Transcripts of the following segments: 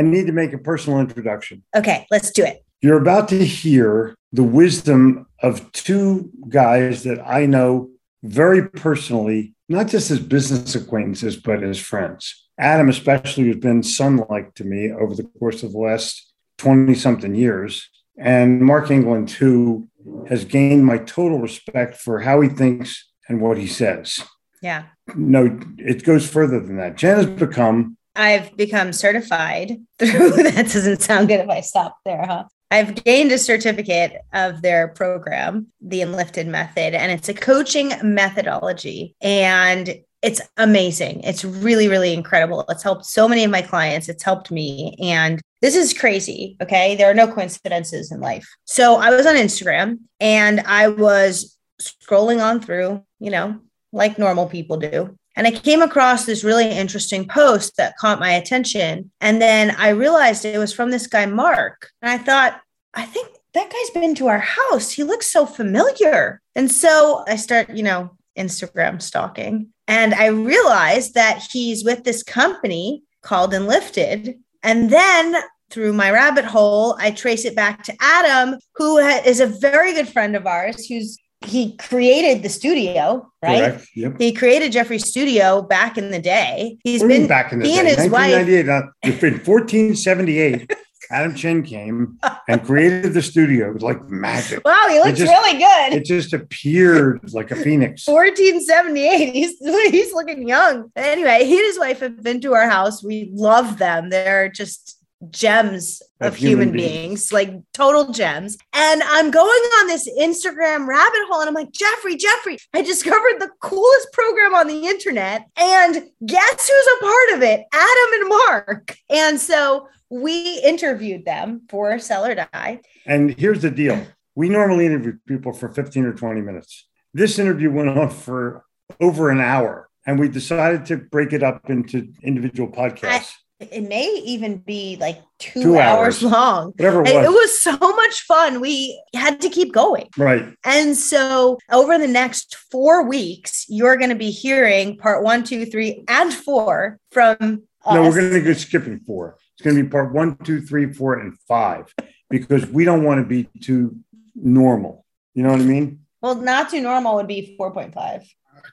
I need to make a personal introduction. Okay, let's do it. You're about to hear the wisdom of two guys that I know very personally, not just as business acquaintances, but as friends. Adam, especially, has been son like to me over the course of the last 20 something years. And Mark England, who has gained my total respect for how he thinks and what he says. Yeah. No, it goes further than that. Jen has become I've become certified through that doesn't sound good if I stop there, huh? I've gained a certificate of their program, the Enlifted Method, and it's a coaching methodology. And it's amazing. It's really, really incredible. It's helped so many of my clients. It's helped me. And this is crazy. Okay. There are no coincidences in life. So I was on Instagram and I was scrolling on through, you know, like normal people do. And I came across this really interesting post that caught my attention. And then I realized it was from this guy, Mark. And I thought, I think that guy's been to our house. He looks so familiar. And so I start, you know, Instagram stalking. And I realized that he's with this company called Enlifted. And then through my rabbit hole, I trace it back to Adam, who is a very good friend of ours, who's he created the studio, right? Correct. Yep. He created Jeffrey's studio back in the day. He's been back in the he day. and his wife. Uh, in 1478. Adam Chen came and created the studio. It was like magic. Wow, he looks just, really good. It just appeared like a phoenix. 1478. He's he's looking young. Anyway, he and his wife have been to our house. We love them. They're just gems of, of human, human beings. beings. like total gems. And I'm going on this Instagram rabbit hole and I'm like, Jeffrey, Jeffrey, I discovered the coolest program on the internet. And guess who's a part of it? Adam and Mark. And so we interviewed them for Sell or Die. And here's the deal we normally interview people for 15 or 20 minutes. This interview went on for over an hour. And we decided to break it up into individual podcasts. It may even be like two, two hours. hours. long. Whatever it was. it was so much fun. We had to keep going. Right. And so over the next four weeks, you're going to be hearing part one, two, three, and four from us. No, we're going to go skipping four. It's going to be part one, two, three, four, and five because we don't want to be too normal. You know what I mean? Well, not too normal would be 4.5.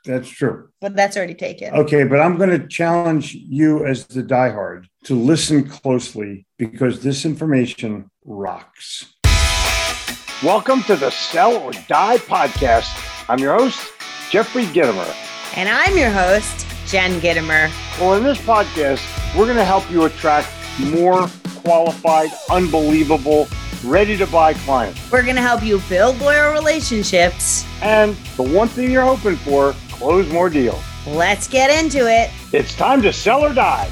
That's true. But that's already taken. Okay, but I'm going to challenge you as the diehard to listen closely because this information rocks. Welcome to the Sell or Die podcast. I'm your host, Jeffrey Gitomer. And I'm your host, Jen Gitomer. Well, in this podcast, we're going to help you attract more qualified, unbelievable, ready to buy clients. We're going to help you build loyal relationships. And the one thing you're hoping for close more deals. Let's get into it. It's time to sell or die.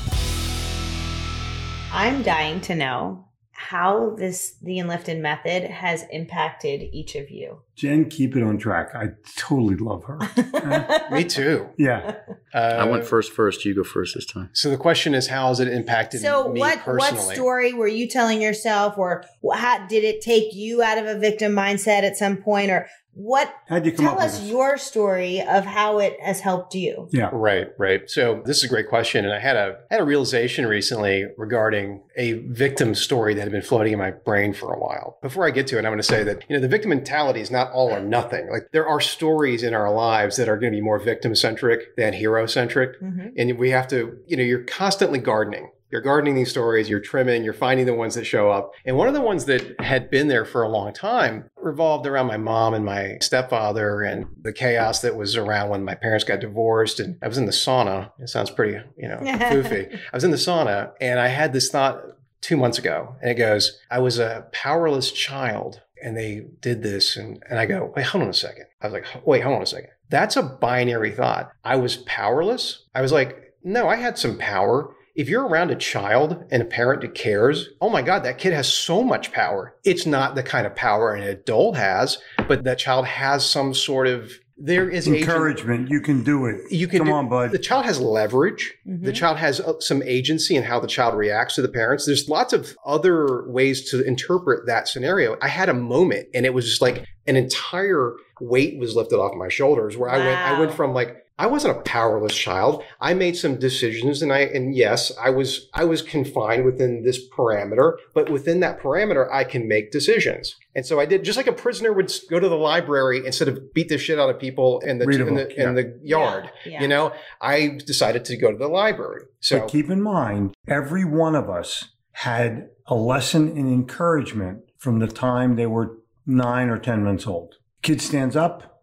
I'm dying to know how this the enlifted method has impacted each of you. Jen, keep it on track. I totally love her. Me too. Yeah. Uh, I went first. First, you go first this time. So the question is, how has it impacted so me what, personally? what story were you telling yourself, or how, did it take you out of a victim mindset at some point, or what How'd you come tell us your story of how it has helped you. Yeah. Right right. So this is a great question and i had a had a realization recently regarding a victim story that had been floating in my brain for a while. Before i get to it i'm going to say that you know the victim mentality is not all or nothing. Like there are stories in our lives that are going to be more victim centric than hero centric mm-hmm. and we have to you know you're constantly gardening you're gardening these stories, you're trimming, you're finding the ones that show up. And one of the ones that had been there for a long time revolved around my mom and my stepfather and the chaos that was around when my parents got divorced. And I was in the sauna. It sounds pretty, you know, goofy. I was in the sauna and I had this thought two months ago and it goes, I was a powerless child and they did this. And, and I go, wait, hold on a second. I was like, wait, hold on a second. That's a binary thought. I was powerless. I was like, no, I had some power if you're around a child and a parent that cares, oh my God, that kid has so much power. It's not the kind of power an adult has, but that child has some sort of there is encouragement. Agent. You can do it. You can come do, on, bud. The child has leverage. Mm-hmm. The child has uh, some agency in how the child reacts to the parents. There's lots of other ways to interpret that scenario. I had a moment, and it was just like an entire weight was lifted off my shoulders, where wow. I went. I went from like I wasn't a powerless child. I made some decisions and I and yes, I was I was confined within this parameter, but within that parameter I can make decisions. And so I did just like a prisoner would go to the library instead of beat the shit out of people in the in the, yeah. in the yard. Yeah, yeah. You know, I decided to go to the library. So but keep in mind, every one of us had a lesson in encouragement from the time they were nine or 10 months old. Kid stands up,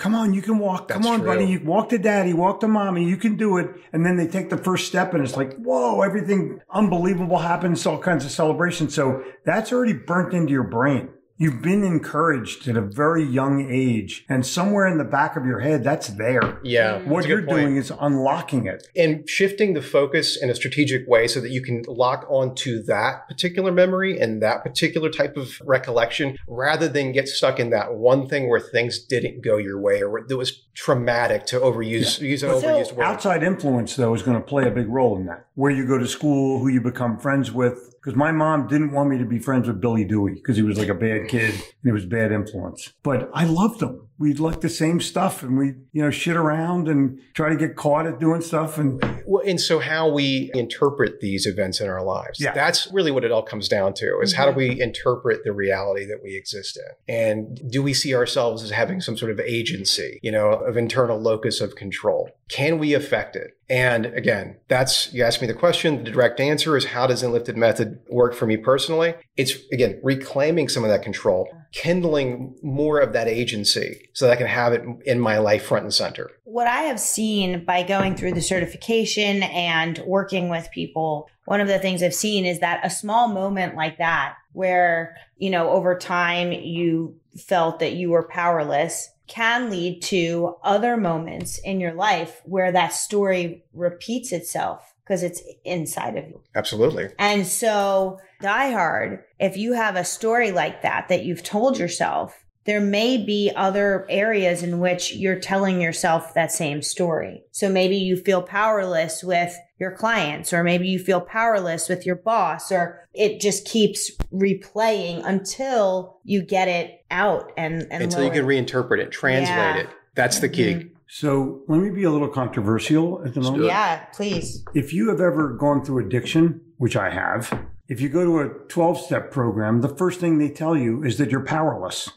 Come on, you can walk. That's Come on, true. buddy. You walk to daddy, walk to mommy. You can do it. And then they take the first step and it's like, whoa, everything unbelievable happens, all kinds of celebrations. So that's already burnt into your brain. You've been encouraged at a very young age, and somewhere in the back of your head, that's there. Yeah. Mm-hmm. What you're doing is unlocking it and shifting the focus in a strategic way so that you can lock onto that particular memory and that particular type of recollection rather than get stuck in that one thing where things didn't go your way or it was traumatic to overuse, yeah. use an overused word. Outside influence, though, is going to play a big role in that. Where you go to school, who you become friends with, because my mom didn't want me to be friends with Billy Dewey because he was like a bad kid and he was bad influence. But I loved him we'd like the same stuff and we you know shit around and try to get caught at doing stuff and well, and so how we interpret these events in our lives yeah. that's really what it all comes down to is mm-hmm. how do we interpret the reality that we exist in and do we see ourselves as having some sort of agency you know of internal locus of control can we affect it and again that's you asked me the question the direct answer is how does enlifted method work for me personally it's again reclaiming some of that control kindling more of that agency so that I can have it in my life front and center. What I have seen by going through the certification and working with people, one of the things I've seen is that a small moment like that, where, you know, over time you felt that you were powerless, can lead to other moments in your life where that story repeats itself because it's inside of you. Absolutely. And so, die hard, if you have a story like that that you've told yourself, there may be other areas in which you're telling yourself that same story. So maybe you feel powerless with your clients, or maybe you feel powerless with your boss, or it just keeps replaying until you get it out and, and until you can reinterpret it, translate yeah. it. That's the key. Mm-hmm. So let me be a little controversial at the moment. Yeah, please. If you have ever gone through addiction, which I have, if you go to a 12 step program, the first thing they tell you is that you're powerless.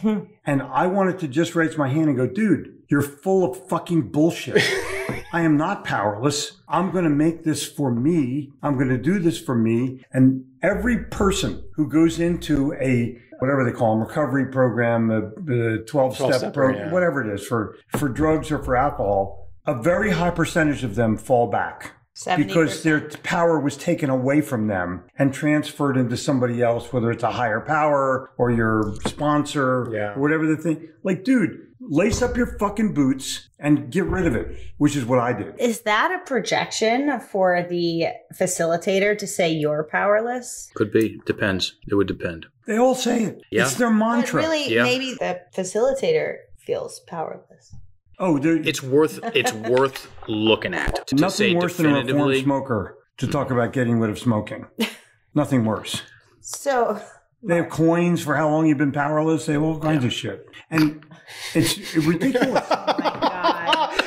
and I wanted to just raise my hand and go, dude, you're full of fucking bullshit. I am not powerless. I'm going to make this for me. I'm going to do this for me. And every person who goes into a whatever they call them, recovery program, the, 12 step program, yeah. whatever it is for, for drugs or for alcohol, a very high percentage of them fall back. 70%. Because their power was taken away from them and transferred into somebody else, whether it's a higher power or your sponsor yeah. or whatever the thing. Like, dude, lace up your fucking boots and get rid of it, which is what I did. Is that a projection for the facilitator to say you're powerless? Could be. Depends. It would depend. They all say it. Yeah. It's their mantra. But really, yeah. maybe the facilitator feels powerless. Oh, dude. it's worth it's worth looking at. To Nothing worse than a reformed smoker to talk about getting rid of smoking. Nothing worse. So they have coins for how long you've been powerless. They have all kinds yeah. of shit, and it's ridiculous.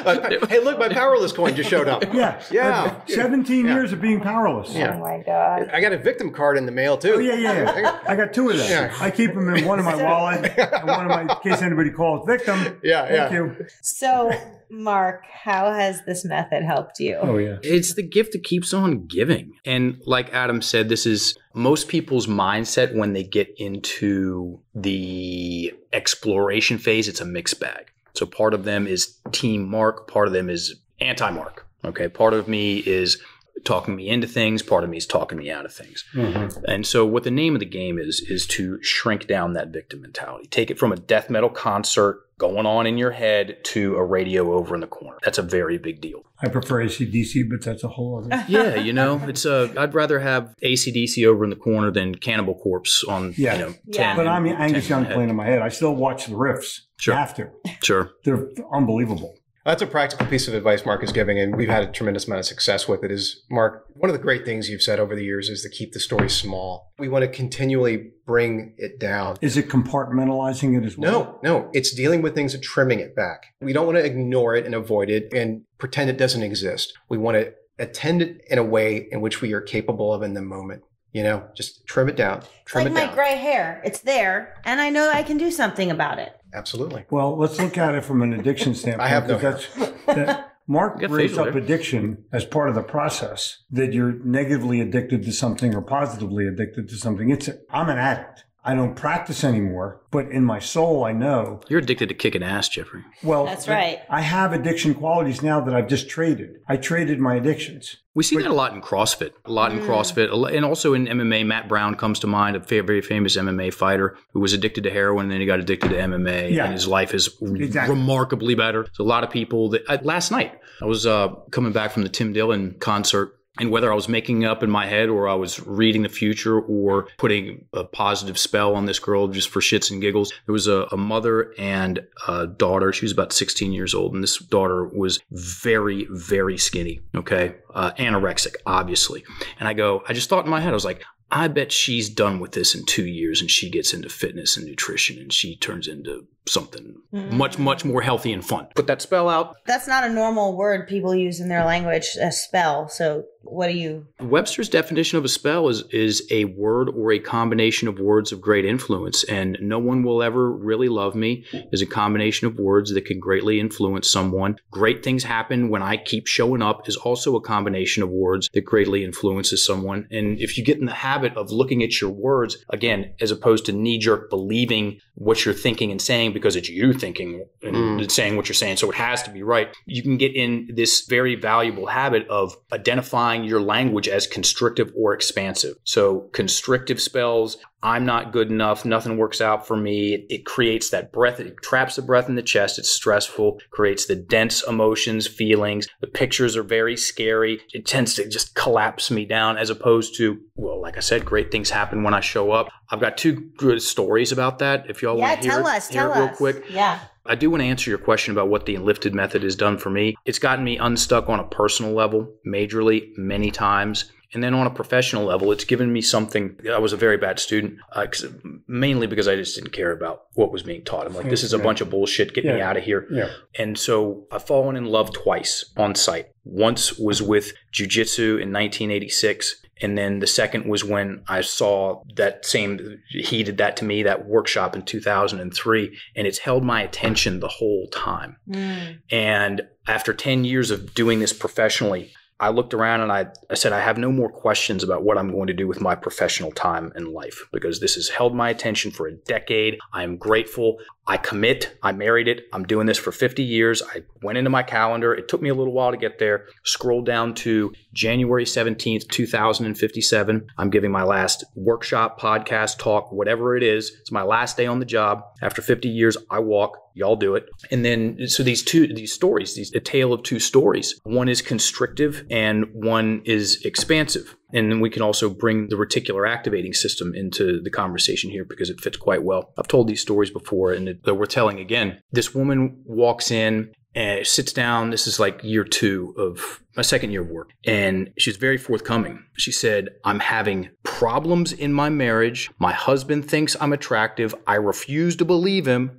Oh hey, look, my powerless coin just showed up. Yeah, yeah. Seventeen yeah. years of being powerless. Yeah. Oh my god! I got a victim card in the mail too. Oh yeah, yeah. I got two of them. Yeah. I keep them in one of my wallet, and one of my in case anybody calls victim. Yeah, Thank yeah. you. So, Mark, how has this method helped you? Oh yeah, it's the gift that keeps on giving, and like Adam said, this is most people's mindset when they get into the exploration phase. It's a mixed bag. So part of them is team Mark, part of them is anti Mark. Okay. Part of me is talking me into things, part of me is talking me out of things. Mm-hmm. And so what the name of the game is is to shrink down that victim mentality. Take it from a death metal concert going on in your head to a radio over in the corner. That's a very big deal. I prefer ACDC, but that's a whole other. yeah, you know, it's a. I'd rather have ACDC over in the corner than Cannibal Corpse on. Yeah, you know, yeah. 10, but I'm Angus Young playing in my head. I still watch the riffs. Sure, I have to. Sure, they're unbelievable. That's a practical piece of advice Mark is giving, and we've had a tremendous amount of success with it. Is Mark, one of the great things you've said over the years is to keep the story small. We want to continually bring it down. Is it compartmentalizing it as well? No, no. It's dealing with things and trimming it back. We don't want to ignore it and avoid it and pretend it doesn't exist. We want to attend it in a way in which we are capable of in the moment. You know, just trim it down. Trim like it my gray hair. It's there, and I know I can do something about it. Absolutely. Well, let's look at it from an addiction standpoint. I have no because that's, that, Mark Yeah, brings up addiction as part of the process that you're negatively addicted to something or positively addicted to something. It's I'm an addict. I don't practice anymore, but in my soul, I know. You're addicted to kicking ass, Jeffrey. Well, That's right. I have addiction qualities now that I've just traded. I traded my addictions. We see that a lot in CrossFit, a lot in CrossFit, and also in MMA. Matt Brown comes to mind, a very famous MMA fighter who was addicted to heroin, and then he got addicted to MMA, Yeah. and his life is Exactly. remarkably better. So a lot of people that uh, last night I was uh, coming back from the Tim Dillon concert. And whether I was making up in my head or I was reading the future or putting a positive spell on this girl just for shits and giggles, there was a, a mother and a daughter. She was about 16 years old. And this daughter was very, very skinny. Okay. Uh, anorexic, obviously. And I go, I just thought in my head, I was like, I bet she's done with this in two years and she gets into fitness and nutrition and she turns into something much, mm. much more healthy and fun. Put that spell out. That's not a normal word people use in their language, a spell. So, what do you? Webster's definition of a spell is is a word or a combination of words of great influence, and no one will ever really love me is a combination of words that can greatly influence someone. Great things happen when I keep showing up is also a combination of words that greatly influences someone. And if you get in the habit of looking at your words again, as opposed to knee jerk believing what you're thinking and saying because it's you thinking and Mm. saying what you're saying, so it has to be right. You can get in this very valuable habit of identifying your language as constrictive or expansive. So constrictive spells, I'm not good enough, nothing works out for me. It, it creates that breath, it traps the breath in the chest, it's stressful, creates the dense emotions, feelings. The pictures are very scary. It tends to just collapse me down as opposed to, well, like I said, great things happen when I show up. I've got two good stories about that. If y'all yeah, want to hear, tell us. hear Tell it real us. quick. Yeah. I do want to answer your question about what the Enlifted method has done for me. It's gotten me unstuck on a personal level, majorly, many times. And then on a professional level, it's given me something. I was a very bad student, uh, 'cause- mainly because I just didn't care about what was being taught. I'm like, this is a Yeah. bunch of bullshit. Get me out of here. Yeah. And so I've fallen in love twice on sight. Once was with jujitsu in 1986. And then the second was when I saw that same, he did that to me, that workshop in 2003. And it's held my attention the whole time. Mm. And after 10 years of doing this professionally, I looked around and I, I said, I have no more questions about what I'm going to do with my professional time in life because this has held my attention for a decade. I am grateful. I commit. I married it. I'm doing this for 50 years. I went into my calendar. It took me a little while to get there. Scroll down to January 17th, 2057. I'm giving my last workshop, podcast, talk, whatever it is. It's my last day on the job. After 50 years, I walk. Y'all do it. And then, so these two, these stories, these, a tale of two stories. One is constrictive and one is expansive. And then we can also bring the reticular activating system into the conversation here because it fits quite well. I've told these stories before and it, we're telling again. This woman walks in and sits down. This is like year two of my second year of work. And she's very forthcoming. She said, I'm having problems in my marriage. My husband thinks I'm attractive. I refuse to believe him.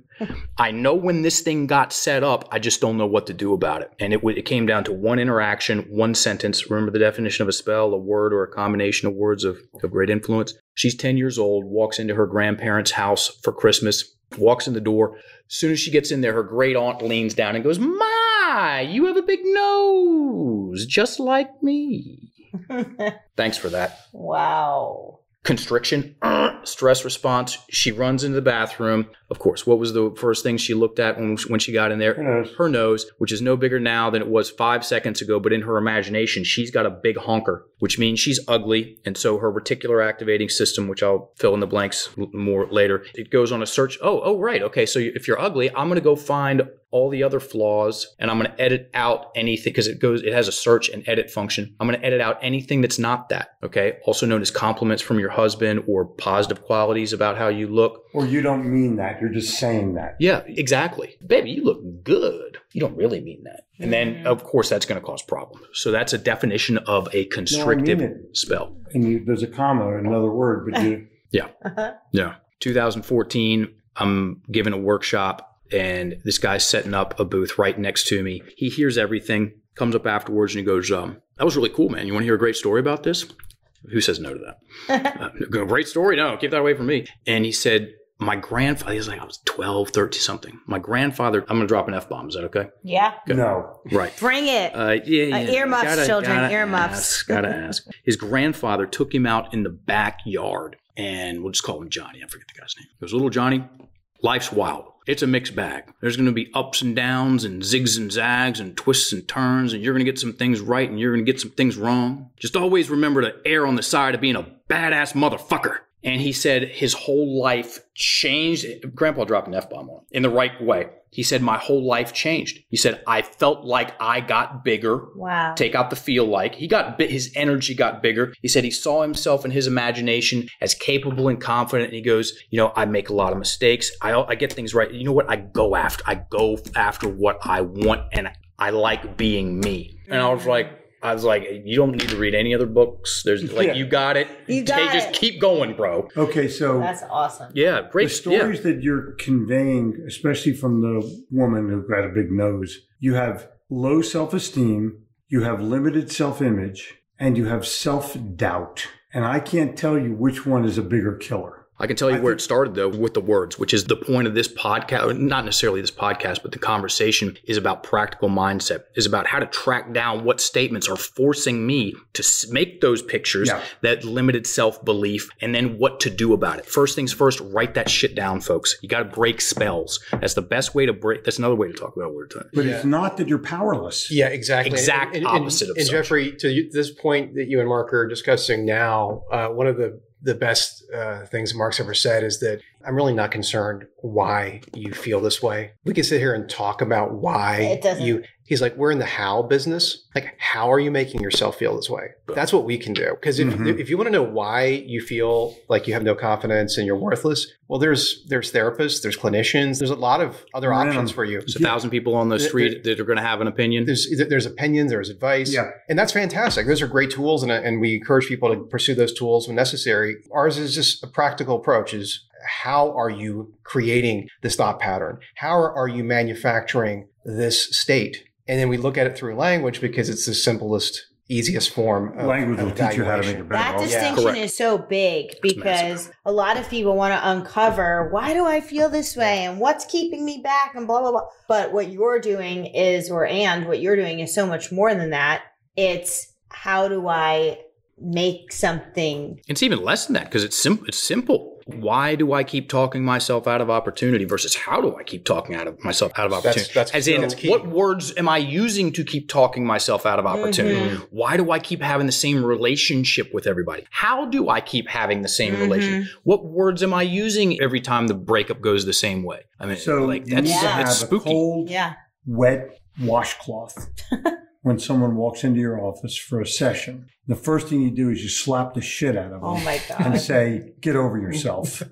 I know when this thing got set up, I just don't know what to do about it. And it, it came down to one interaction, one sentence. Remember the definition of a spell, a word or a combination of words of, of great influence? She's 10 years old, walks into her grandparents' house for Christmas, walks in the door. As soon as she gets in there, her great aunt leans down and goes, My, you have a big nose, just like me. Thanks for that wow. Constriction, stress response. She runs into the bathroom. Of course, what was the first thing she looked at when, when she got in there? Her nose. Her nose, which is no bigger now than it was five seconds ago, but in her imagination, she's got a big honker, which means she's ugly. And so her reticular activating system, which I'll fill in the blanks more later, it goes on a search. Oh, oh, right. Okay. So if you're ugly, I'm going to go find all the other flaws and I'm going to edit out anything because it goes, it has a search and edit function. I'm going to edit out anything that's not that. Okay. Also known as compliments from your husband or positive qualities about how you look. Or you don't mean that. You're just saying that. Yeah, exactly. Baby, you look good. You don't really mean that. And then, Mhm. of course, that's going to cause problems. So that's a definition of a constrictive it. spell. And you, there's a comma, in another word, but you, Uh-huh. Yeah. 2014, I'm giving a workshop and this guy's setting up a booth right next to me. He hears everything, comes up afterwards and he goes, um, That was really cool, man. You want to hear a great story about this? Who says no to that? uh, great story? No, keep that away from me. And he said, My grandfather, he was like, I was 12, 13 something. My grandfather, I'm going to drop an F bomb. Is that okay? yeah. Good. no. Right. Bring it. Uh, yeah, Uh, yeah. earmuffs, Gotta- children, gotta earmuffs. ask, gotta ask. His grandfather took him out in the backyard, and we'll just call him Johnny. I forget the guy's name. It was "Little Johnny, life's wild. It's a mixed bag. There's going to be ups and downs, and zigs and zags, and twists and turns, and you're going to get some things right, and you're going to get some things wrong. Just always remember to err on the side of being a badass motherfucker." And he said his whole life changed. Grandpa dropped an F bomb on in the right way. He said, My whole life changed. He said, I felt like I got bigger. Wow. Take out the feel like. He got bit, his energy got bigger. He said he saw himself in his imagination as capable and confident. And he goes, You know, I make a lot of mistakes. I, I get things right. You know what? I go after, I go after what I want and I like being me. And I was like, I was like, you don't need to read any other books. There's like, Yeah. you got it. You got Hey, just keep going, bro. Okay, so That's awesome. Yeah, the great. Yeah. stories that you're conveying, especially from the woman who got a big nose, you have low self esteem, you have limited self image, and you have self doubt. And I can't tell you which one is a bigger killer. I can tell you I where think- it started though with the words, which is the point of this podcast, not necessarily this podcast, but the conversation is about practical mindset, is about how to track down what statements are forcing me to make those pictures, Yeah. that limited self-belief, and then what to do about it. First things first, write that shit down, folks. You got to break spells. That's the best way to break. That's another way to talk about word time. But Yeah. it's not that you're powerless. Yeah, exactly. Exact and, and- opposite of And such. Jeffrey, to this point that you and Mark are discussing now, uh, one of the the best uh, things Mark's ever said is that I'm really not concerned why you feel this way. We can sit here and talk about why It doesn't- you. He's like, we're in the how business. Like, how are you making yourself feel this way? That's what we can do. Because if Mhm. if you want to know why you feel like you have no confidence and you're worthless, well, there's there's therapists, there's clinicians, there's a lot of other Yeah. options for you. There's a thousand people on the There- street that are going to have an opinion. There's there's opinions, there's advice, Yeah. and that's fantastic. Those are great tools, and and we encourage people to pursue those tools when necessary. Ours is just a practical approach: is how are you creating this thought pattern? How are you manufacturing this state? And then we look at it through language because it's the simplest, easiest form. Of, Language will of teach you how to make evaluation. it better. That also. distinction Correct. is so big because a lot of people want to uncover why do I feel this way and what's keeping me back and blah blah blah. But what you're doing is, or and what you're doing is so much more than that. It's how do I make something It's even less than that because it's simple. It's simple. Why do I keep talking myself out of opportunity versus how do I keep talking out of myself out of That's- opportunity? that's- As in, that's what words am I using to keep talking myself out of opportunity? Mhm. Why do I keep having the same relationship with everybody? How do I keep having the same Mhm. relation? What words am I using every time the breakup goes the same way? I mean, So like that's Yeah. have it's a spooky. cold, yeah wet washcloth when someone walks into your office for a session. The first thing you do is you slap the shit out of oh them oh my and say, "Get over yourself."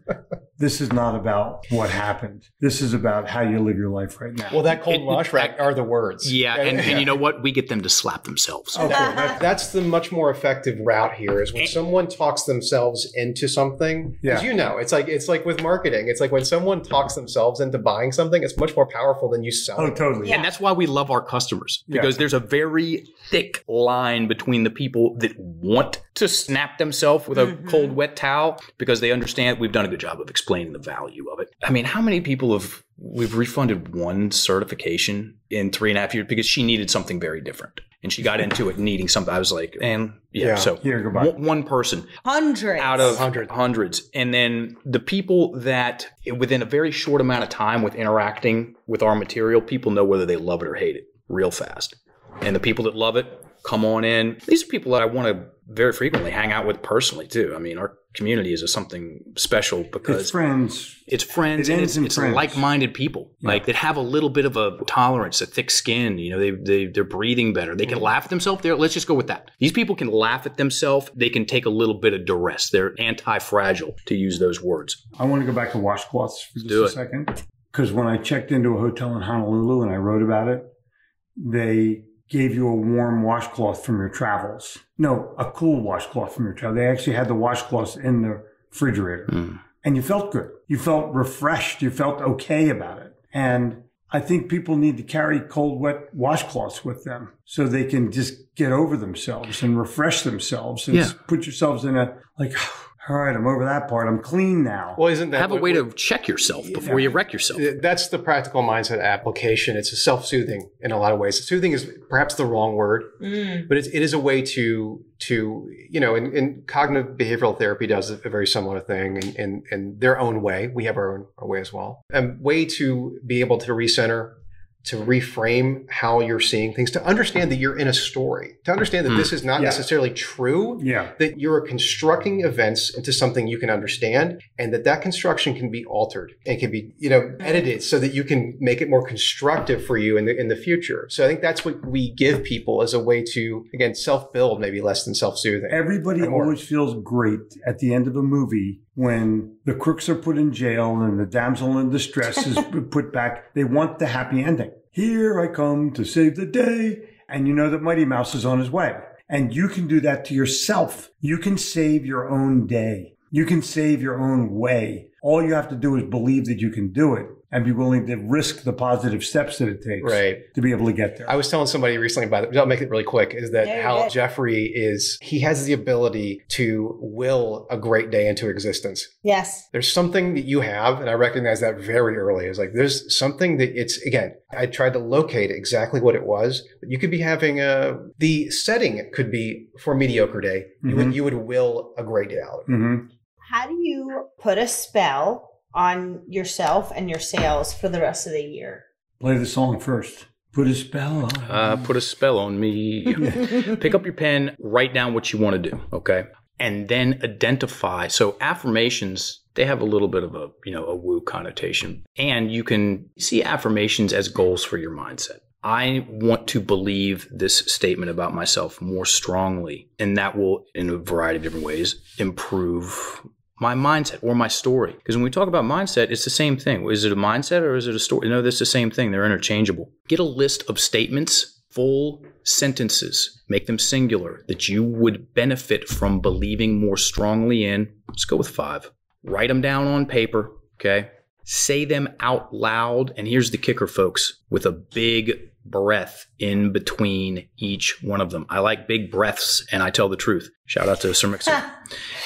this is not about what happened. This is about how you live your life right now. Well, that cold It- wash rack are the words. Yeah, and, and you know what? We get them to slap themselves. okay, that, That's the much more effective route here is when someone talks themselves into something. Because Yeah. you know, it's like it's like with marketing. It's like when someone talks themselves into buying something, it's much more powerful than you sell. oh, totally. Yeah. And that's why we love our customers Yeah. because there's a very thick line between the people that want to snap themselves with a Mhm. cold, wet towel because they understand we've done a good job of explaining the value of it. I mean, how many people have we've refunded one certification in three and a half years because she needed something very different and she got into it needing something. I was like, and yeah, Yeah. so Here, goodbye. one, one person hundreds out of Hundreds. hundreds. And then the people that within a very short amount of time with interacting with our material, people know whether they love it or hate it real fast. And the people that love it, come on in. These are people that I want to very frequently hang out with personally too. I mean, our community is a something special because It's friends. it's friends It and it's, it's friends. like-minded people Yeah. like that have a little bit of a tolerance a thick skin you know they, they they're breathing better they Mm-hmm. can laugh at themselves there let's just go with that these people can laugh at themselves they can take a little bit of duress they're anti-fragile to use those words I want to go back to washcloths for just do a it. second. Because when I checked into a hotel in Honolulu and I wrote about it, they gave you a warm washcloth from your travels. No, a cool washcloth from your travel. They actually had the washcloths in the refrigerator. Mm. And you felt good. You felt refreshed. You felt okay about it. And I think people need to carry cold, wet washcloths with them so they can just get over themselves and refresh themselves and Yeah. put yourselves in a, like, all right, I'm over that part. I'm clean now. Well, isn't that have a what- way to check yourself before you wreck yourself That's the practical mindset application. It's a self-soothing in a lot of ways. Soothing is perhaps the wrong word, Mm. but it's, it is a way to to you know, and, and cognitive behavioral therapy does a very similar thing in, in in their own way. We have our own our way as well. A way to be able to recenter, to reframe how you're seeing things, to understand that you're in a story, to understand that Hmm. this is not Yeah. necessarily true, yeah. that you're constructing events into something you can understand and that that construction can be altered and can be you know edited so that you can make it more constructive for you in the in the future so i think that's what we give people as a way to again self-build maybe less than self-soothing Everybody always feels great at the end of a movie when the crooks are put in jail and the damsel in distress is put back. They want the happy ending. Here I come to save the day. And you know that Mighty Mouse is on his way. And you can do that to yourself. You can save your own day. You can save your own way. All you have to do is believe that you can do it and be willing to risk the positive steps that it takes right to be able to get there. I was telling somebody recently about the, I'll make it really quick, is that Yeah, how good. Jeffrey is, he has the ability to will a great day into existence. Yes. there's something that you have, and I recognize that very early. It's like there's something that it's again. I tried to locate exactly what it was, but you could be having a the setting could be for a mediocre day. You would you would will a great day out. hmm How do you put a spell on yourself and your sales for the rest of the year? Play the song first. Put a spell on. uh, put a spell on me pick up your pen, write down what you want to do, okay? And then identify. So affirmations, they have a little bit of a, you know, a woo connotation. And you can see affirmations as goals for your mindset. I want to believe this statement about myself more strongly, and that will, in a variety of different ways, improve my mindset or my story. Because when we talk about mindset, it's the same thing. Is it a mindset or is it a story? No, that's the same thing. They're interchangeable. Get a list of statements, full sentences, make them singular that you would benefit from believing more strongly in. Let's go with five. Write them down on paper, okay? Say them out loud. And here's the kicker, folks, with a big breath in between each one of them. I like big breaths and I tell the truth. Shout out to Sir Mixon.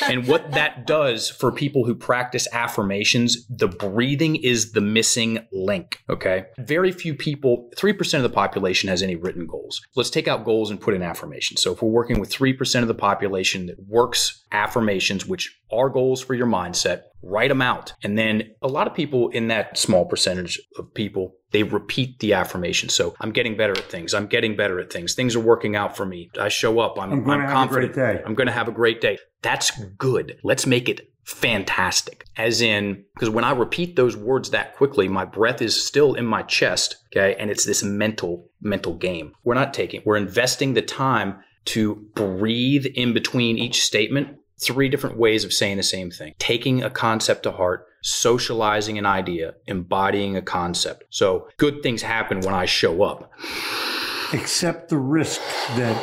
and what that does for people who practice affirmations, the breathing is the missing link. Okay. Very few people, 3% of the population has any written goals. Let's take out goals and put in affirmations. So if we're working with 3% of the population that works affirmations, which are goals for your mindset, write them out. And then a lot of people in that small percentage of people, they repeat the affirmation. So I'm getting better at things. I'm getting better at things. Things are working out for me. I show up. I'm, I'm I'm to have a great confident. day. I'm going to have a great day. That's good. Let's make it fantastic. As in, because when I repeat those words that quickly, my breath is still in my chest. Okay. And it's this mental, mental game. We're not taking, we're investing the time to breathe in between each statement. Three different ways of saying the same thing taking a concept to heart, socializing an idea, embodying a concept. So good things happen when I show up. accept the risk that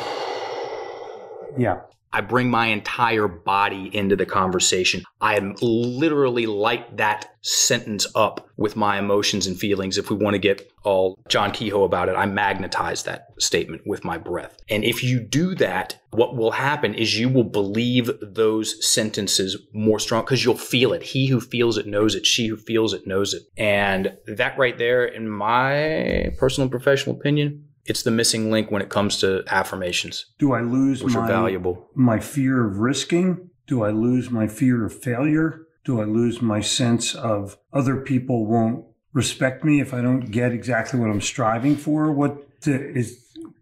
yeah I bring my entire body into the conversation. I literally light that sentence up with my emotions and feelings. If we want to get all John Kehoe about it, I magnetize that statement with my breath. And if you do that, what will happen is you will believe those sentences more strong because you'll feel it. He who feels it knows it. She who feels it knows it. And that right there, in my personal and professional opinion, it's the missing link when it comes to affirmations, do i lose which my are valuable. my fear of risking do i lose my fear of failure do i lose my sense of other people won't respect me if i don't get exactly what i'm striving for what to, is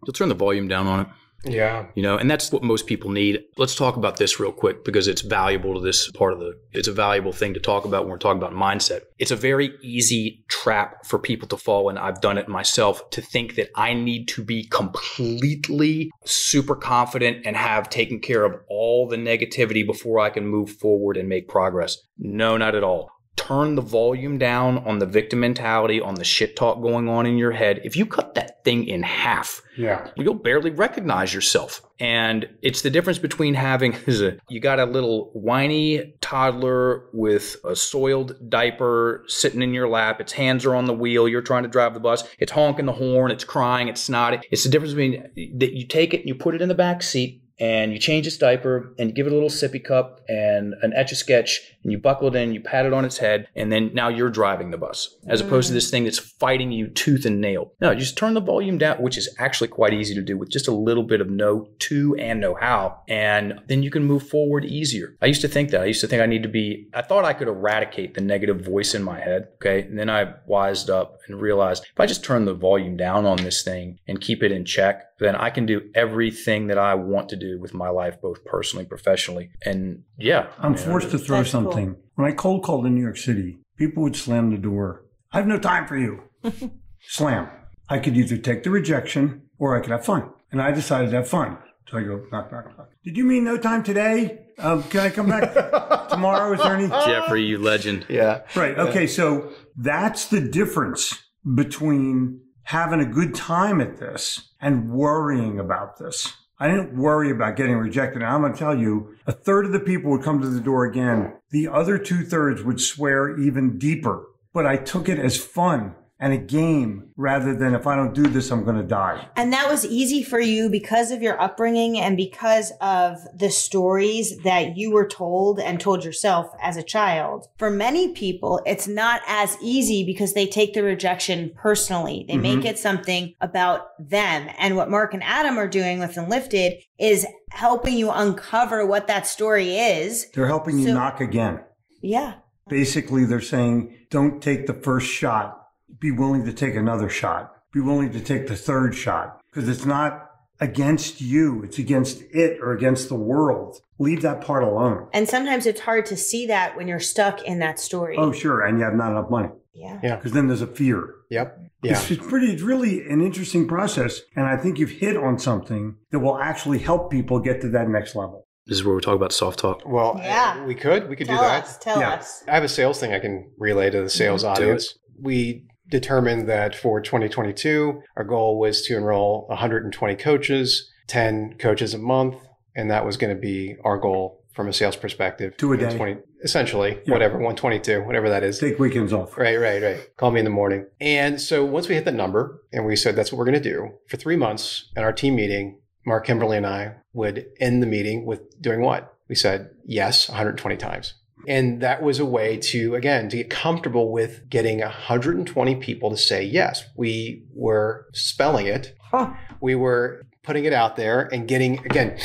You'll turn the volume down on it. Yeah. You know, and that's what most people need. Let's talk about this real quick because it's valuable to this part of the it's a valuable thing to talk about when we're talking about mindset. It's a very easy trap for people to fall and I've done it myself to think that I need to be completely super confident and have taken care of all the negativity before I can move forward and make progress. No, not at all turn the volume down on the victim mentality, on the shit talk going on in your head, if you cut that thing in half, Yeah. you'll barely recognize yourself. And it's the difference between having you got a little whiny toddler with a soiled diaper sitting in your lap, its hands are on the wheel, you're trying to drive the bus, it's honking the horn, it's crying, it's snotty. It's the difference between that you take it and you put it in the back seat and you change its diaper and you give it a little sippy cup and an etch a sketch and you buckle it in, you pat it on its head, and then now you're driving the bus as opposed to mm. this thing that's fighting you tooth and nail. No, you just turn the volume down, which is actually quite easy to do with just a little bit of know to and know how, and then you can move forward easier. I used to think that. I used to think I need to be, I thought I could eradicate the negative voice in my head. Okay. And then I wised up and realized if I just turn the volume down on this thing and keep it in check, then I can do everything that I want to do with my life, both personally, professionally. And yeah, I'm you know, forced to throw That's cool. something. When I cold called in New York City, people would slam the door. I have no time for you. slam. I could either take the rejection or I could have fun. And I decided to have fun. So I go, knock, knock, knock. Did you mean no time today? Um, can I come back tomorrow? Is there any? Jeffrey, you legend. Yeah. Right. Okay. So that's the difference between having a good time at this and worrying about this. I didn't worry about getting rejected. And I'm going to tell you, a third of the people would come to the door again. The other two thirds would swear even deeper. But I took it as fun and a game rather than if I don't do this, I'm going to die. And that was easy for you because of your upbringing and because of the stories that you were told and told yourself as a child. For many people, it's not as easy because they take the rejection personally. They make mm-hmm. it something about them. And what Mark and Adam are doing with Enlifted is helping you uncover what that story is. They're helping you So- knock again. Yeah. Basically, they're saying, don't take the first shot. Be willing to take another shot. Be willing to take the third shot because it's not against you. It's against it or against the world. Leave that part alone. And sometimes it's hard to see that when you're stuck in that story. Oh, sure. And you have not enough money yeah. Yeah. because then there's a fear. Yep. Yeah. It's, it's pretty, it's really an interesting process. And I think you've hit on something that will actually help people get to that next level. This is where we talk about soft talk. Well, Yeah. uh, we could. We could Tell do that. us. Tell Yeah. us. I have a sales thing I can relay to the sales Do it. audience. We determined that for 2022, our goal was to enroll 120 coaches, 10 coaches a month, and that was going to be our goal from a sales perspective. Two a day. 20 essentially, Yeah. whatever, 122, whatever that is. Take weekends off. Right, right, right. Call me in the morning. And so once we hit that number and we said that's what we're going to do for three months at our team meeting, Mark Kimberly and I would end the meeting with doing what? We said yes 120 times. And that was a way to, again, to get comfortable with getting 120 people to say yes. We were spelling it. Huh. We were putting it out there and getting, again,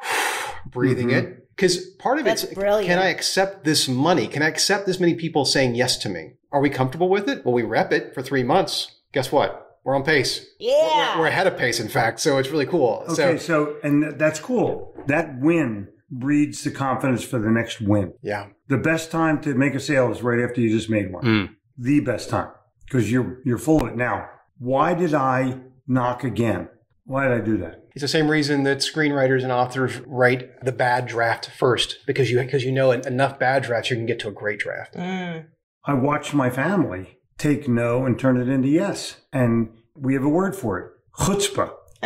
breathing Mhm. it. Because part of That's it's, brilliant. can I accept this money? Can I accept this many people saying yes to me? Are we comfortable with it? Well, we rep it for three months. Guess what? We're on pace. Yeah. We're, we're ahead of pace, in fact. So it's really cool. Okay. So, So, and that's cool. That win breeds the confidence for the next win. yeah. The best time to make a sale is right after you just made one. Mm. The best time because you're you're full of it now. Why did I knock again? Why did I do that? It's the same reason that screenwriters and authors write the bad draft first because you because you know enough bad drafts you can get to a great draft. Mm. I watched my family take no and turn it into yes, and we have a word for it: chutzpah.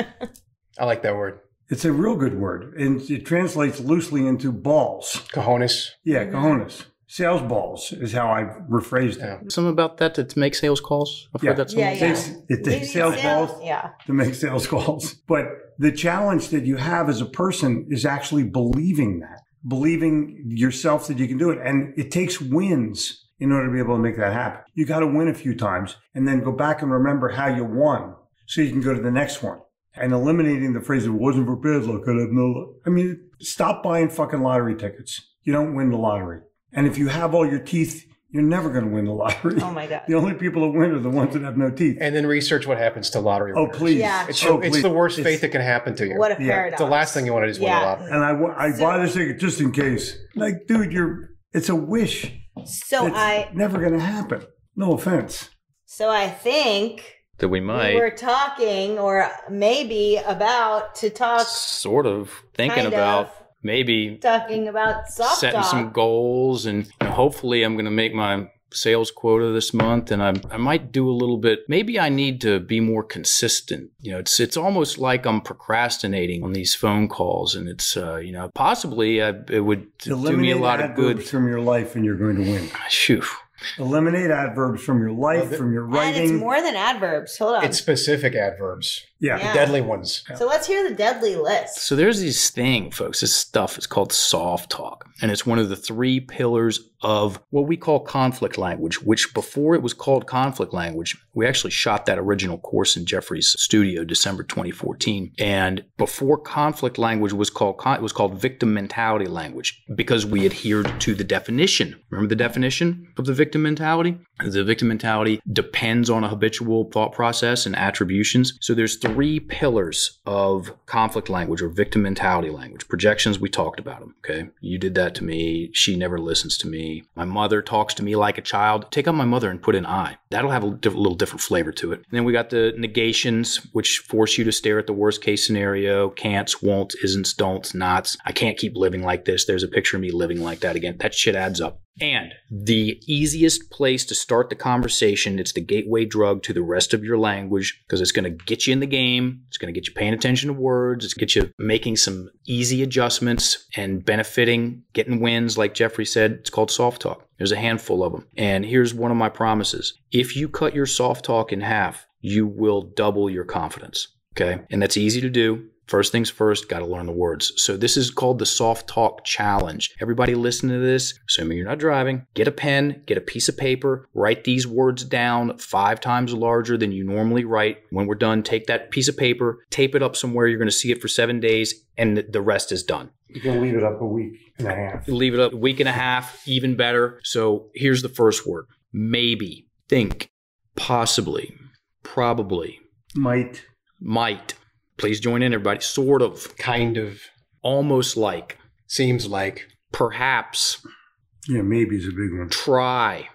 I like that word. It's a real good word, and it translates loosely into balls. Cojones. Yeah, cojones. Sales balls is how I've rephrased it. Yeah. Something about that to make sales calls. I've Yeah. heard that. Yeah, It yeah. takes, it takes sales sales- balls Yeah. to make sales calls. But the challenge that you have as a person is actually believing that, believing yourself that you can do it. And it takes wins in order to be able to make that happen. You got to win a few times and then go back and remember how you won so you can go to the next one. And eliminating the phrase, it wasn't for bad luck, I'd have no luck. I mean, stop buying fucking lottery tickets. You don't win the lottery. And if you have all your teeth you're never going to win the lottery. Oh my god. The only people that win are the ones that have no teeth. And then research what happens to lottery oh, please. Yeah. It's, oh, it's please. the worst It's- fate that can happen to you. What a Yeah. paradox. the last thing you want to do is win the lottery. And I, wa- I So- buy this ticket just in case. Like, dude, you're, it's a wish. So it's I never going to happen. No offense. so I think That we might we might were talking or maybe about to talk sort of thinking kind about of maybe talking about soft setting talk. some goals and you know, hopefully I'm going to make my sales quota this month and I, I might do a little bit maybe I need to be more consistent you know it's it's almost like I'm procrastinating on these phone calls and it's uh, you know possibly uh, it would do me a lot of adverbs good from your life and you're going to win. Phew. Eliminate adverbs from your life, Well, the- from your writing. and it's more than adverbs. Hold on. It's specific adverbs, yeah. Yeah. deadly ones. so let's hear the deadly list. So there's this thing, folks. This stuff is called soft talk, and it's one of the three pillars of what we call conflict language. Which before it was called conflict language, we actually shot that original course in Jeffrey's studio, December 2014. And before conflict language was called, it was called victim mentality language because we adhered to the definition. Remember the definition of the victim mentality? The victim mentality depends on a habitual thought process and attributions. So there's three pillars of conflict language or victim mentality language. Projections, we talked about them. Okay. You did that to me. She never listens to me. My mother talks to me like a child. Take out my mother and put in I. That'll have a little different flavor to it. And then we got the negations, which force you to stare at the worst case scenario. Can'ts, won't, isn't, don'ts, nots. I can't keep living like this. There's a picture of me living like that again. That shit adds up. And the easiest place to start the conversation, it's the gateway drug to the rest of your language because it's going to get you in the game. It's going to get you paying attention to words. It's get you making some easy adjustments and benefiting, getting wins. Like Jeffrey said, it's called soft talk. There's a handful of them. And here's one of my promises. If you cut your soft talk in half, you will double your confidence. Okay. And that's easy to do. First things first, got to learn the words. So this is called the soft talk challenge. Everybody listen to this, assuming you're not driving, get a pen, get a piece of paper, write these words down five times larger than you normally write. When we're done, take that piece of paper, tape it up somewhere you're going to see it for seven days, and the rest is done. You can leave it up a week and a half. Leave it up a week and a half, even better. So here's the first word maybe, think, possibly, probably, Might. might. Please join in, everybody. Sort of, Kind of almost like, seems like perhaps, Yeah, maybe is a big one. try,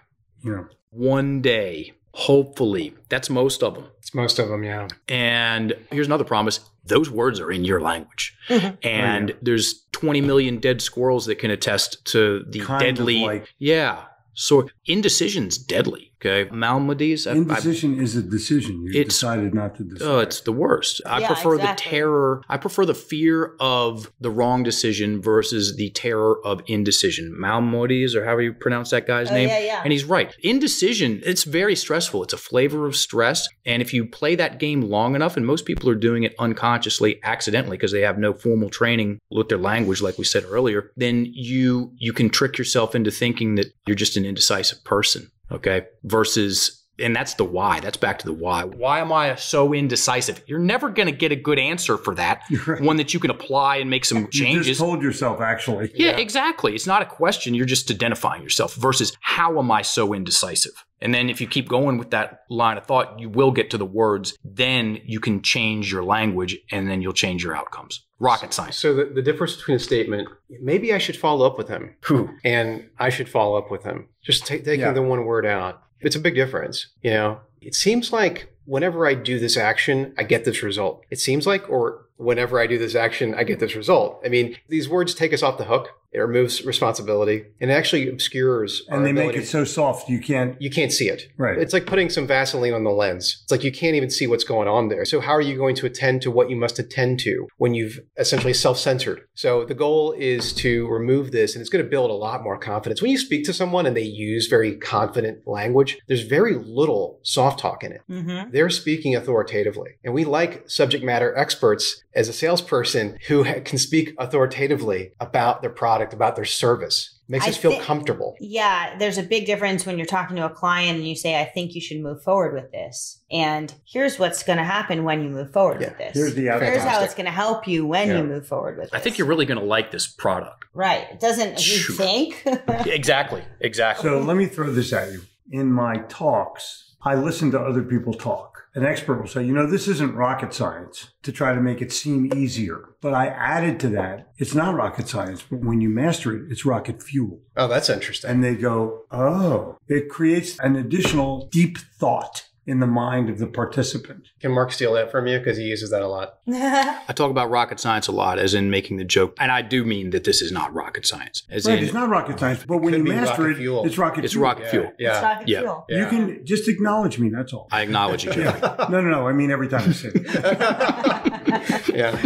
Yeah. one day, hopefully. That's most of them. it's most of them. Yeah. And here's another promise those words are in your language. And Oh, yeah. there's 20 million dead squirrels that can attest to the Kind of deadly. like- yeah. So indecision's deadly. Okay. Malmedies. I- I- Indecision is a decision. You It's- decided not to decide. Oh, it's the worst. I Yeah, prefer exactly. the terror. I prefer the fear of the wrong decision versus the terror of indecision. Malmodies, or however you pronounce that guy's Oh, name. yeah, yeah. And he's right. Indecision, it's very stressful. It's a flavor of stress. And if you play that game long enough, and most people are doing it unconsciously, accidentally, because they have no formal training with their language, like we said earlier, then you you can trick yourself into thinking that you're just an indecisive person. Okay. Versus and that's the why. That's back to the why. Why am I so indecisive? You're never going to get a good answer for that. Right. One that you can apply and make some You changes. just told yourself, actually. Yeah, exactly. It's not a question. You're just identifying yourself versus how am I so indecisive? And then if you keep going with that line of thought, you will get to the words. Then you can change your language and then you'll change your outcomes. Rocket science. So the, the difference between a statement, maybe I should follow up with him, Whew. and I should follow up with him. Just ta- taking Yeah. the one word out. It's a big difference. You know, it seems like whenever I do this action, I get this result. It seems like, or whenever I do this action, I get this result. I mean, these words take us off the hook. It removes responsibility and it actually obscures And they make it so soft you can't. you can't see it. Right. It's like putting some Vaseline on the lens. It's like you can't even see what's going on there. So how are you going to attend to what you must attend to when you've essentially self-censored? So the goal is to remove this and it's going to build a lot more confidence. When you speak to someone and they use very confident language, there's very little soft talk in it. Mm-hmm. They're speaking authoritatively. And we like subject matter experts as a salesperson who can speak authoritatively about their product, about their service. Makes I us feel thi- comfortable. Yeah, there's a big difference when you're talking to a client and you say, I think you should move forward with this. And here's what's going to happen when you move forward Yeah, with this. Here's the Here's how it's going to help you when Yeah. you move forward with it. I think you're really going to like this product. right. It doesn't, you think? Exactly. Exactly. So let me throw this at you. In my talks, I listen to other people talk. An expert will say, you know, this isn't rocket science to try to make it seem easier. But I added to that, it's not rocket science, but when you master it, it's rocket fuel. Oh, that's interesting. And they go, oh, it creates an additional deep thought in the mind of the participant. Can Mark steal that from you? Because he uses that a lot. I talk about rocket science a lot, as in making the joke, and I do mean that this is not rocket science. As Right, in, it's not rocket science, but when you master it, fuel. it's rocket it's fuel. rocket fuel. Yeah. It's rocket Yeah. fuel. You can just acknowledge me, that's all. I acknowledge you, Jimmy. Yeah. No, no, no. I mean every time I say it. yeah.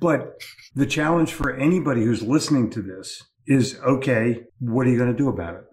But the challenge for anybody who's listening to this is okay, what are you going to do about it?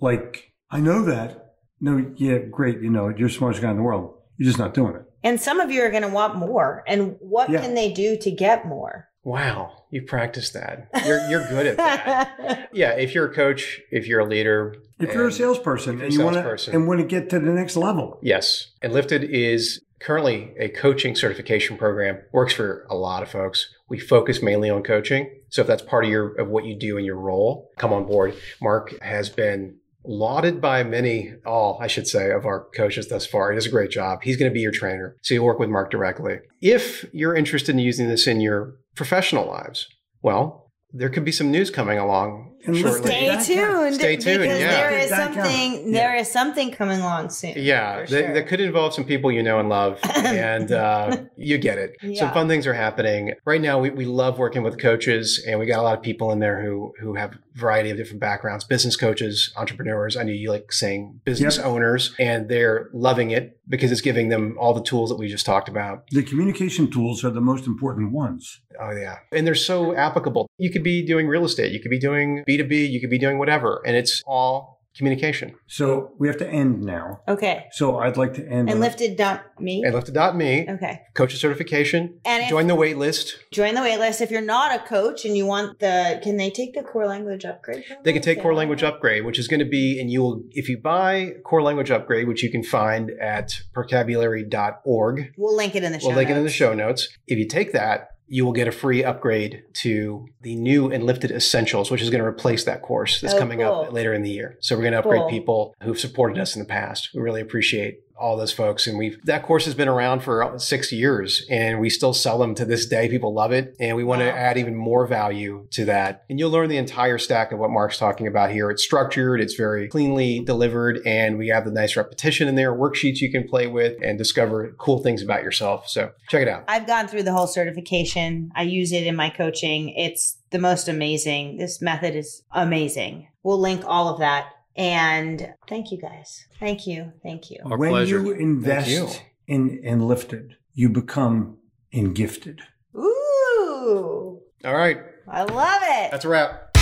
Like, I know that. No, yeah, great. You know, you're the smartest guy in the world. You're just not doing it. And some of you are going to want more. And what Yeah. can they do to get more? Wow. You practiced that. You're, you're good at that. yeah. If you're a coach, if you're a leader, If you're a salesperson if you're and a you want salesperson. to and want to get to the next level, Yes. And Lifted is currently a coaching certification program. Works for a lot of folks. We focus mainly on coaching. So if that's part of your of what you do in your role, come on board. Mark has been lauded by many, all I should say, of our coaches thus far. He does a great job. He's going to be your trainer. So you work with Mark directly. If you're interested in using this in your professional lives, well, there could be some news coming along And shortly. Stay tuned. Stay tuned, Because yeah. there is something. Yeah. There is something coming along soon. Yeah, that, sure. that could involve some people you know and love, and uh, you get it. Some fun things are happening right now. We, we love working with coaches, and we got a lot of people in there who who have a variety of different backgrounds: business coaches, entrepreneurs. I know you like saying business Yep. owners, and they're loving it because it's giving them all the tools that we just talked about. the communication tools are the most important ones. Oh yeah, and they're so applicable. You could be doing real estate, you could be doing B two B, you could be doing whatever, and it's all communication. So we have to end now. Okay. So I'd like to end. And on- lifted dot me. And lifted.me, Okay. coach certification, And join the wait list. join the wait list. If you're not a coach and you want the, can they take the core language upgrade? They can take Yeah. core language upgrade, which is going to be, and you will, if you buy core language upgrade, which you can find at percabulary.org, We'll link it in the show. we'll link it in the show notes. If you take that, you will get a free upgrade to the new and lifted essentials, which is going to replace that course that's Oh, coming cool. up later in the year. So we're going to upgrade Cool. people who've supported us in the past. We really appreciate all those folks. And we've, that course has been around for six years and we still sell them to this day. People love it. And we want to Wow. add even more value to that. And you'll learn the entire stack of what Mark's talking about here. It's structured, it's very cleanly delivered, and we have the nice repetition in there, worksheets you can play with and discover cool things about yourself. So check it out. I've gone through the whole certification. I use it in my coaching. It's the most amazing. This method is amazing. We'll link all of that. And thank you guys. Thank you. Thank you. Our when pleasure. you invest you. in in lifted, you become in gifted. Ooh, All right. I love it. That's a wrap.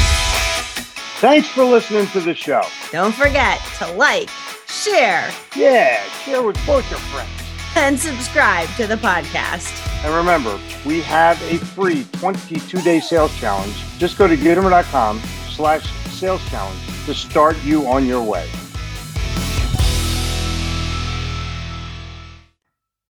Thanks for listening to the show. Don't forget to like, share, Yeah, share with both your friends. and subscribe to the podcast. And remember, we have a free 22-day sales challenge. Just go to Gitomer.com slash sales challenge to start you on your way.